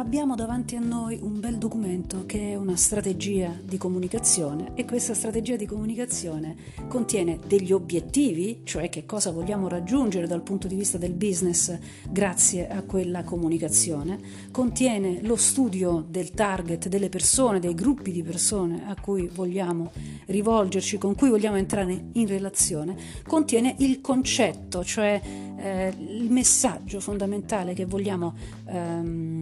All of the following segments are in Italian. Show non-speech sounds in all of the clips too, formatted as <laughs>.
abbiamo davanti a noi un bel documento che è una strategia di comunicazione e questa strategia di comunicazione contiene degli obiettivi, cioè che cosa vogliamo raggiungere dal punto di vista del business grazie a quella comunicazione, contiene lo studio del target delle persone, dei gruppi di persone a cui vogliamo rivolgerci, con cui vogliamo entrare in relazione, contiene il concetto, cioè eh, il messaggio fondamentale che vogliamo ehm,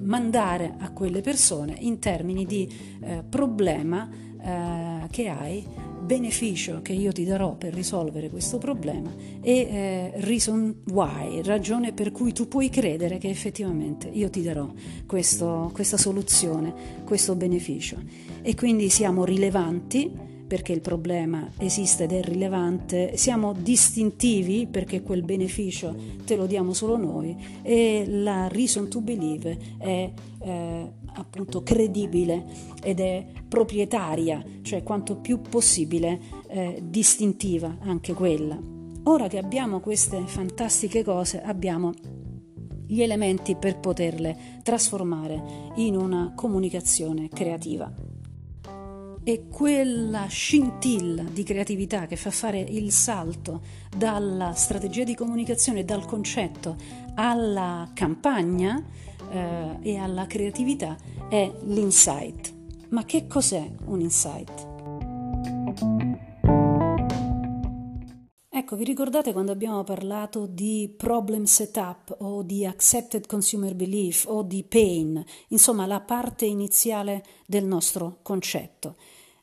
mandare a quelle persone in termini di eh, problema eh, che hai, beneficio che io ti darò per risolvere questo problema e eh, reason why, ragione per cui tu puoi credere che effettivamente io ti darò questo, questa soluzione, questo beneficio. E quindi siamo rilevanti perché il problema esiste ed è rilevante, siamo distintivi perché quel beneficio te lo diamo solo noi e la reason to believe è eh, appunto credibile ed è proprietaria, cioè quanto più possibile eh, distintiva anche quella. Ora che abbiamo queste fantastiche cose, abbiamo gli elementi per poterle trasformare in una comunicazione creativa è quella scintilla di creatività che fa fare il salto dalla strategia di comunicazione, dal concetto alla campagna eh, e alla creatività è l'insight. Ma che cos'è un insight? Ecco, vi ricordate quando abbiamo parlato di problem setup o di accepted consumer belief o di pain, insomma la parte iniziale del nostro concetto?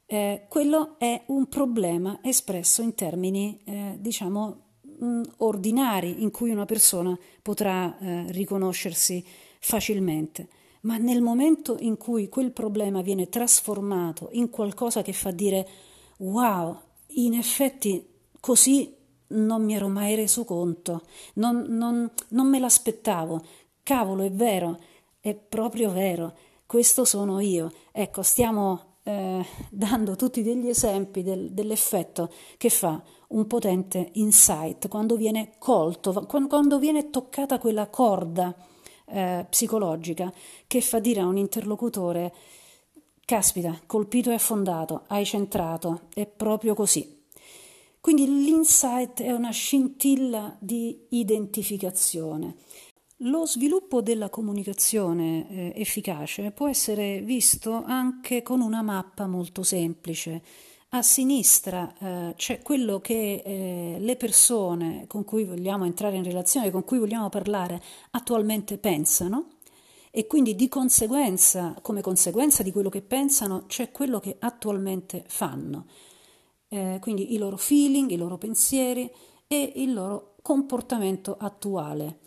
Eh, quello è un problema espresso in termini, eh, diciamo, mh, mm, ordinari, in cui una persona potrà eh, riconoscersi facilmente. Ma nel momento in cui quel problema viene trasformato in qualcosa che fa dire wow, in effetti così non mi ero mai reso conto, non, non, non me l'aspettavo, cavolo è vero, è proprio vero, questo sono io. Ecco, stiamo eh, dando tutti degli esempi del, dell'effetto che fa un potente insight quando viene colto, quando viene toccata quella corda eh, psicologica che fa dire a un interlocutore caspita, colpito e affondato, hai centrato, è proprio così. Quindi l'insight è una scintilla di identificazione lo sviluppo della comunicazione eh, efficace può essere visto anche con una mappa molto semplice. A sinistra eh, c'è quello che eh, le persone con cui vogliamo entrare in relazione, con cui vogliamo parlare, attualmente pensano e quindi di conseguenza, come conseguenza di quello che pensano, c'è quello che attualmente fanno. Eh, quindi i loro feeling, i loro pensieri e il loro comportamento attuale.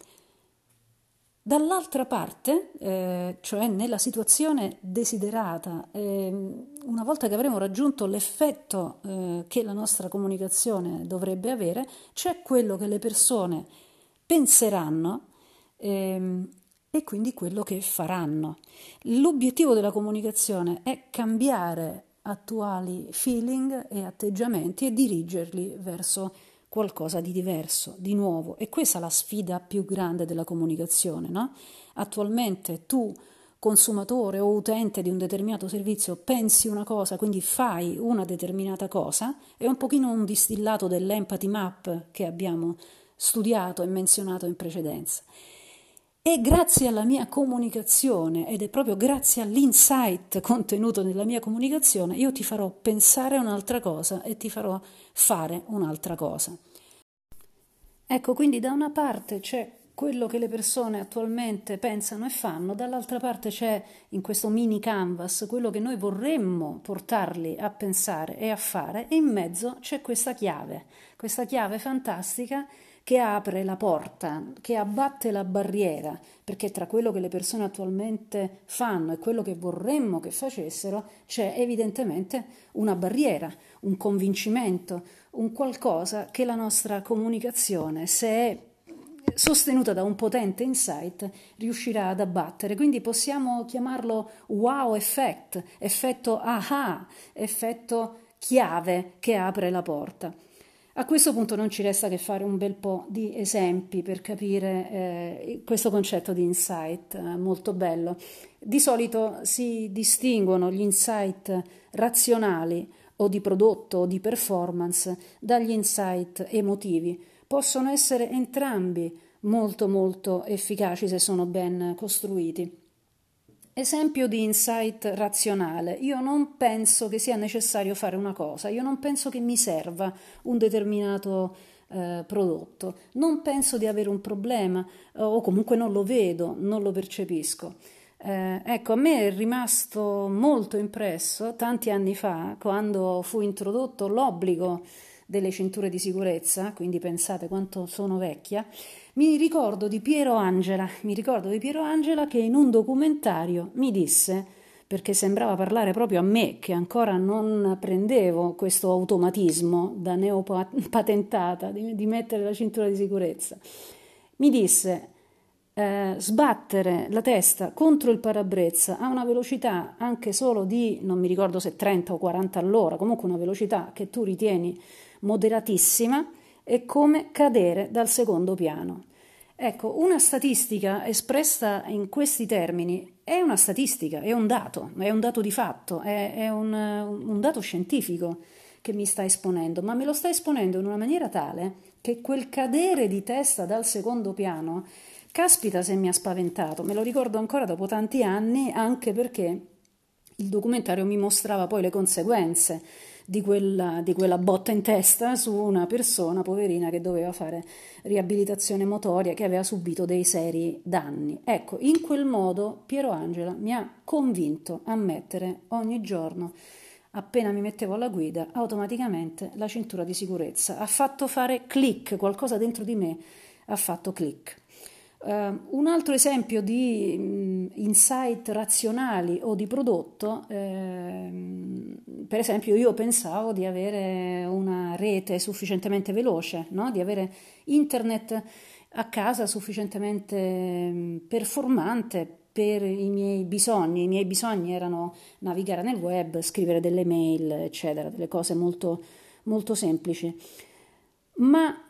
Dall'altra parte, eh, cioè nella situazione desiderata, eh, una volta che avremo raggiunto l'effetto eh, che la nostra comunicazione dovrebbe avere, c'è quello che le persone penseranno ehm, e quindi quello che faranno. L'obiettivo della comunicazione è cambiare attuali feeling e atteggiamenti e dirigerli verso qualcosa di diverso, di nuovo. E questa è la sfida più grande della comunicazione. No? Attualmente tu, consumatore o utente di un determinato servizio, pensi una cosa, quindi fai una determinata cosa, è un pochino un distillato dell'empathy map che abbiamo studiato e menzionato in precedenza. E grazie alla mia comunicazione, ed è proprio grazie all'insight contenuto nella mia comunicazione, io ti farò pensare un'altra cosa e ti farò fare un'altra cosa. Ecco, quindi da una parte c'è quello che le persone attualmente pensano e fanno, dall'altra parte c'è in questo mini canvas quello che noi vorremmo portarli a pensare e a fare, e in mezzo c'è questa chiave, questa chiave fantastica che apre la porta, che abbatte la barriera, perché tra quello che le persone attualmente fanno e quello che vorremmo che facessero c'è evidentemente una barriera, un convincimento, un qualcosa che la nostra comunicazione, se è sostenuta da un potente insight, riuscirà ad abbattere. Quindi possiamo chiamarlo wow effect, effetto aha, effetto chiave che apre la porta. A questo punto non ci resta che fare un bel po' di esempi per capire eh, questo concetto di insight eh, molto bello. Di solito si distinguono gli insight razionali o di prodotto o di performance dagli insight emotivi. Possono essere entrambi molto molto efficaci se sono ben costruiti. Esempio di insight razionale. Io non penso che sia necessario fare una cosa, io non penso che mi serva un determinato eh, prodotto, non penso di avere un problema eh, o comunque non lo vedo, non lo percepisco. Eh, ecco, a me è rimasto molto impresso tanti anni fa quando fu introdotto l'obbligo delle cinture di sicurezza, quindi pensate quanto sono vecchia, mi ricordo di Piero Angela, mi ricordo di Piero Angela che in un documentario mi disse, perché sembrava parlare proprio a me, che ancora non prendevo questo automatismo da neopatentata di, di mettere la cintura di sicurezza, mi disse eh, sbattere la testa contro il parabrezza a una velocità anche solo di, non mi ricordo se 30 o 40 all'ora, comunque una velocità che tu ritieni moderatissima, è come cadere dal secondo piano. Ecco, una statistica espressa in questi termini è una statistica, è un dato, è un dato di fatto, è, è un, un dato scientifico che mi sta esponendo, ma me lo sta esponendo in una maniera tale che quel cadere di testa dal secondo piano, caspita se mi ha spaventato, me lo ricordo ancora dopo tanti anni, anche perché il documentario mi mostrava poi le conseguenze di quella, di quella botta in testa su una persona poverina che doveva fare riabilitazione motoria, che aveva subito dei seri danni. Ecco, in quel modo Piero Angela mi ha convinto a mettere ogni giorno appena mi mettevo alla guida, automaticamente la cintura di sicurezza. Ha fatto fare click, qualcosa dentro di me ha fatto click. Uh, un altro esempio di um, insight razionali o di prodotto, eh, per esempio io pensavo di avere una rete sufficientemente veloce, no? di avere internet a casa sufficientemente performante per i miei bisogni. I miei bisogni erano navigare nel web, scrivere delle mail, eccetera, delle cose molto, molto semplici. Ma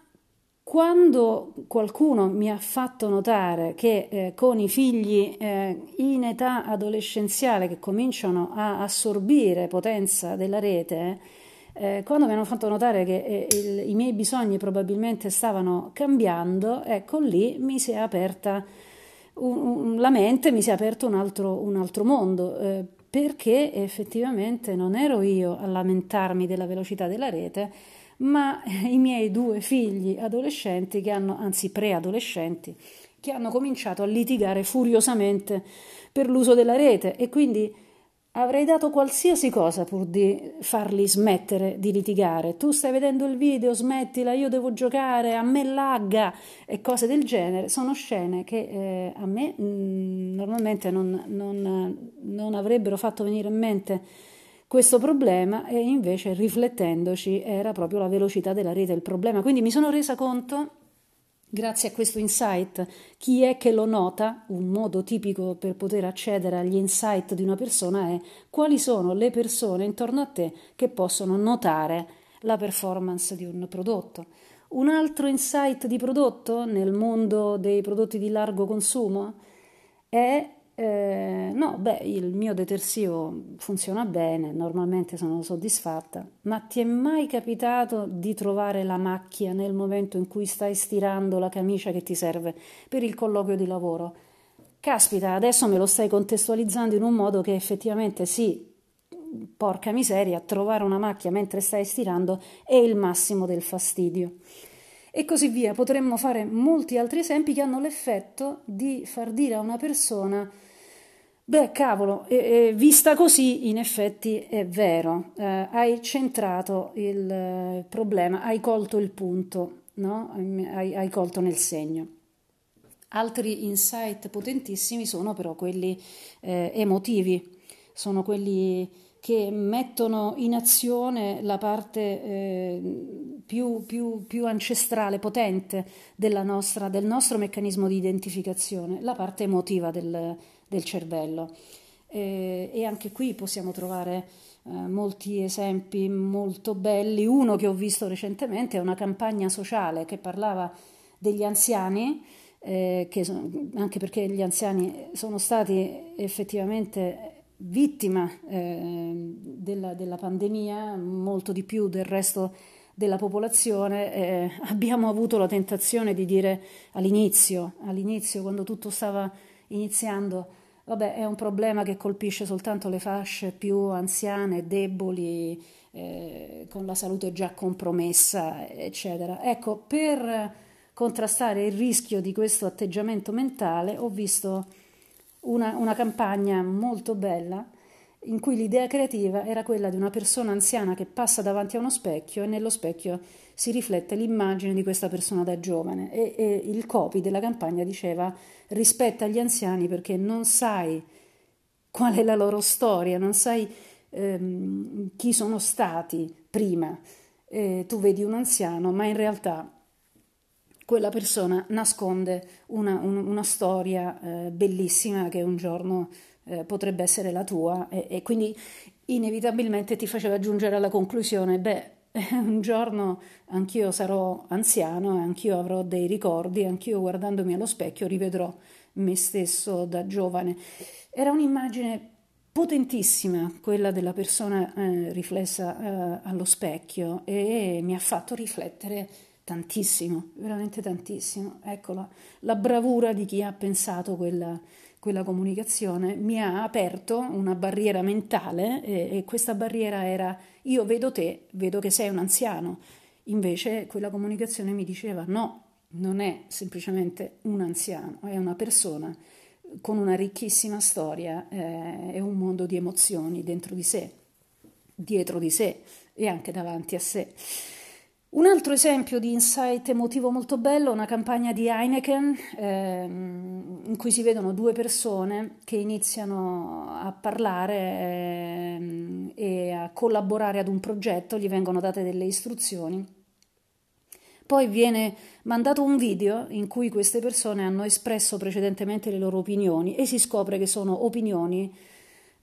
quando qualcuno mi ha fatto notare che eh, con i figli eh, in età adolescenziale che cominciano a assorbire potenza della rete, eh, quando mi hanno fatto notare che eh, il, i miei bisogni probabilmente stavano cambiando, ecco lì mi si è aperta un, un, la mente, mi si è aperto un altro, un altro mondo, eh, perché effettivamente non ero io a lamentarmi della velocità della rete, ma <laughs> i miei due figli adolescenti, che hanno, anzi preadolescenti, che hanno cominciato a litigare furiosamente per l'uso della rete e quindi avrei dato qualsiasi cosa pur di farli smettere di litigare. Tu stai vedendo il video, smettila, io devo giocare, a me lagga e cose del genere. Sono scene che eh, a me mh, mm, normalmente non, non, non avrebbero fatto venire in mente questo problema e invece riflettendoci era proprio la velocità della rete il problema. Quindi mi sono resa conto, grazie a questo insight, chi è che lo nota, un modo tipico per poter accedere agli insight di una persona è quali sono le persone intorno a te che possono notare la performance di un prodotto. Un altro insight di prodotto nel mondo dei prodotti di largo consumo è eh, no, beh, il mio detersivo funziona bene, normalmente sono soddisfatta, ma ti è mai capitato di trovare la macchia nel momento in cui stai stirando la camicia che ti serve per il colloquio di lavoro? Caspita, adesso me lo stai contestualizzando in un modo che effettivamente sì, porca miseria, trovare una macchia mentre stai stirando è il massimo del fastidio. E così via, potremmo fare molti altri esempi che hanno l'effetto di far dire a una persona Beh, cavolo, eh, eh, vista così, in effetti è vero, eh, hai centrato il eh, problema, hai colto il punto, no? hai, hai, colto nel segno. Altri insight potentissimi sono però quelli eh, emotivi, sono quelli che mettono in azione la parte eh, più, più, più, ancestrale, potente nostra, del nostro meccanismo di identificazione, la parte emotiva del del cervello. E, e anche qui possiamo trovare eh, molti esempi molto belli. Uno che ho visto recentemente è una campagna sociale che parlava degli anziani, eh, sono, anche perché gli anziani sono stati effettivamente vittima eh, della, della, pandemia, molto di più del resto della popolazione, eh, abbiamo avuto la tentazione di dire all'inizio, all'inizio quando tutto stava iniziando, vabbè è un problema che colpisce soltanto le fasce più anziane, deboli, eh, con la salute già compromessa, eccetera. Ecco, per contrastare il rischio di questo atteggiamento mentale ho visto una, una campagna molto bella in cui l'idea creativa era quella di una persona anziana che passa davanti a uno specchio e nello specchio si riflette l'immagine di questa persona da giovane e, e il copy della campagna diceva rispetta gli anziani perché non sai qual è la loro storia, non sai ehm, chi sono stati prima. Eh, tu vedi un anziano, ma in realtà quella persona nasconde una, un, una storia eh, bellissima che un giorno eh, potrebbe essere la tua e, e, quindi inevitabilmente ti faceva giungere alla conclusione, beh, <laughs> un giorno anch'io sarò anziano anch'io avrò dei ricordi, anch'io guardandomi allo specchio rivedrò me stesso da giovane. Era un'immagine potentissima quella della persona eh, riflessa eh, allo specchio e mi ha fatto riflettere tantissimo, veramente tantissimo. Ecco la, la bravura di chi ha pensato quella, quella, comunicazione mi ha aperto una barriera mentale e, e questa barriera era io vedo te, vedo che sei un anziano. Invece quella comunicazione mi diceva no, non è semplicemente un anziano, è una persona con una ricchissima storia eh, e un mondo di emozioni dentro di sé, dietro di sé e anche davanti a sé. Un altro esempio di insight emotivo molto bello è una campagna di Heineken ehm, in cui si vedono due persone che iniziano a parlare ehm, e a collaborare ad un progetto, gli vengono date delle istruzioni. Poi viene mandato un video in cui queste persone hanno espresso precedentemente le loro opinioni e si scopre che sono opinioni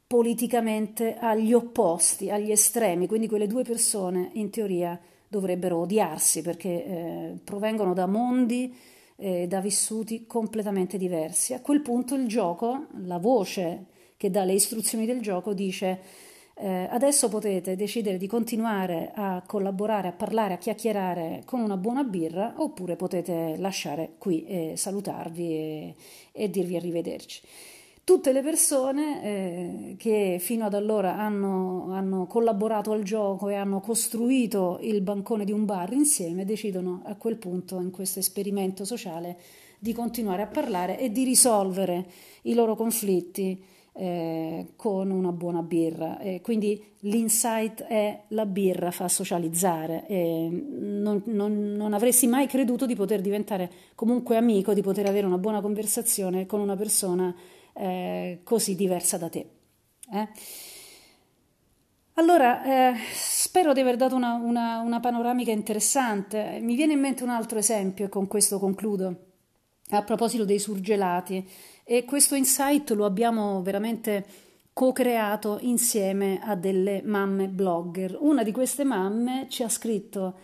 politicamente agli opposti, agli estremi, quindi quelle due persone in teoria dovrebbero odiarsi perché eh, provengono da mondi eh, da vissuti completamente diversi. A quel punto il gioco, la voce che dà le istruzioni del gioco dice eh, adesso potete decidere di continuare a collaborare, a parlare, a chiacchierare con una buona birra oppure potete lasciare qui e salutarvi e, e dirvi arrivederci tutte le persone eh, che fino ad allora hanno, hanno, collaborato al gioco e hanno costruito il bancone di un bar insieme decidono a quel punto, in questo esperimento sociale, di continuare a parlare e di risolvere i loro conflitti eh, con una buona birra. E quindi l'insight è la birra fa socializzare. Non, non, non avresti mai creduto di poter diventare comunque amico, di poter avere una buona conversazione con una persona eh, così diversa da te. Eh? Allora, eh, spero di aver dato una, una, una, panoramica interessante. Mi viene in mente un altro esempio e con questo concludo, a proposito dei surgelati. E questo insight lo abbiamo veramente co-creato insieme a delle mamme blogger. Una di queste mamme ci ha scritto,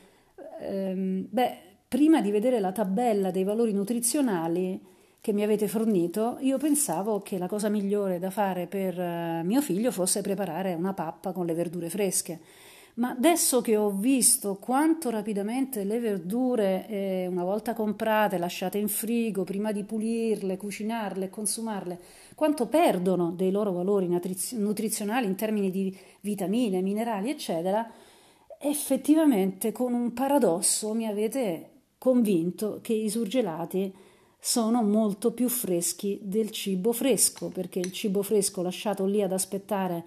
ehm, beh, prima di vedere la tabella dei valori nutrizionali, che mi avete fornito, io pensavo che la cosa migliore da fare per eh, mio figlio fosse preparare una pappa con le verdure fresche. Ma adesso che ho visto quanto rapidamente le verdure, eh, una volta comprate, lasciate in frigo, prima di pulirle, cucinarle consumarle, quanto perdono dei loro valori nutrizionali in termini di vitamine, minerali, eccetera, effettivamente con un paradosso mi avete convinto che i surgelati sono molto più freschi del cibo fresco, perché il cibo fresco lasciato lì ad aspettare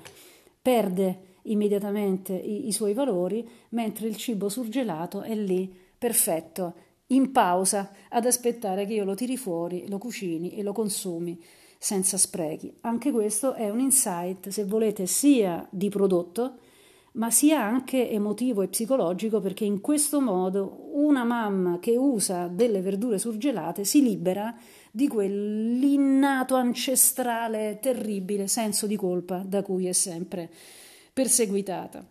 perde immediatamente i, i suoi valori, mentre il cibo surgelato è lì perfetto, in pausa, ad aspettare che io lo tiri fuori, lo cucini e lo consumi senza sprechi. Anche questo è un insight, se volete, sia di prodotto, ma sia anche emotivo e psicologico perché in questo modo una mamma che usa delle verdure surgelate si libera di quell'innato ancestrale terribile senso di colpa da cui è sempre perseguitata.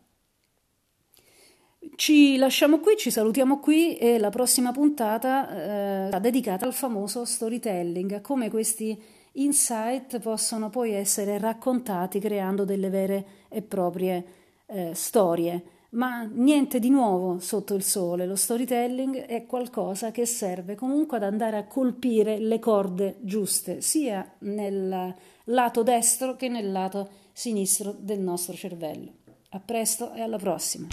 Ci lasciamo qui, ci salutiamo qui e la prossima puntata eh, dedicata al famoso storytelling, come questi insight possono poi essere raccontati creando delle vere e proprie eh, storie. Ma niente di nuovo sotto il sole, lo storytelling è qualcosa che serve comunque ad andare a colpire le corde giuste, sia nel lato destro che nel lato sinistro del nostro cervello. A presto e alla prossima!